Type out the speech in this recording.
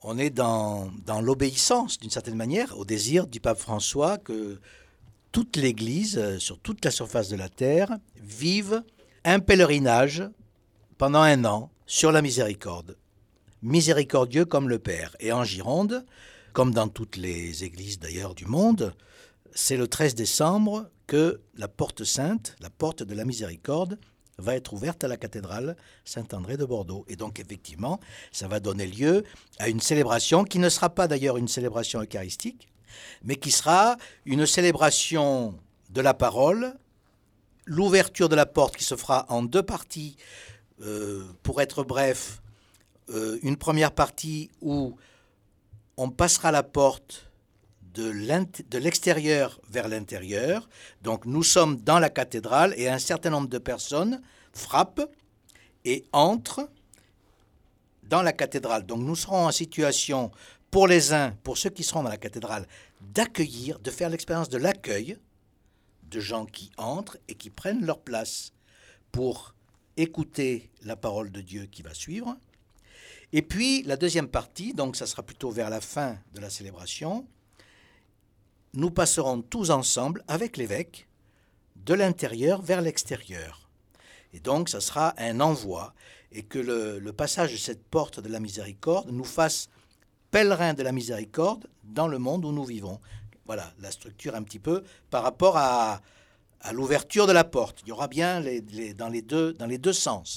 On est dans, l'obéissance, d'une certaine manière, au désir du pape François que toute l'Église, euh, sur toute la surface de la terre, vive un pèlerinage pendant un an sur la miséricorde. Miséricordieux comme le Père. Et en Gironde, comme dans toutes les églises d'ailleurs du monde, c'est le 13 décembre que la porte sainte, la porte de la miséricorde, va être ouverte à la cathédrale Saint-André de Bordeaux. Et donc effectivement, ça va donner lieu à une célébration qui ne sera pas d'ailleurs une célébration eucharistique, mais qui sera une célébration de la parole, l'ouverture de la porte qui se fera en deux parties, euh, pour être bref, euh, une première partie où on passera la porte de l'extérieur vers l'intérieur. Donc nous sommes dans la cathédrale et un certain nombre de personnes frappent et entrent dans la cathédrale. Donc nous serons en situation, pour les uns, pour ceux qui seront dans la cathédrale, d'accueillir, de faire l'expérience de l'accueil de gens qui entrent et qui prennent leur place pour écouter la parole de Dieu qui va suivre. Et puis la deuxième partie, donc ça sera plutôt vers la fin de la célébration, nous passerons tous ensemble avec l'évêque de l'intérieur vers l'extérieur. Et donc, ça sera un envoi, et que le, passage de cette porte de la miséricorde nous fasse pèlerins de la miséricorde dans le monde où nous vivons. Voilà la structure un petit peu par rapport à, l'ouverture de la porte. Il y aura bien dans, les deux, dans les deux sens.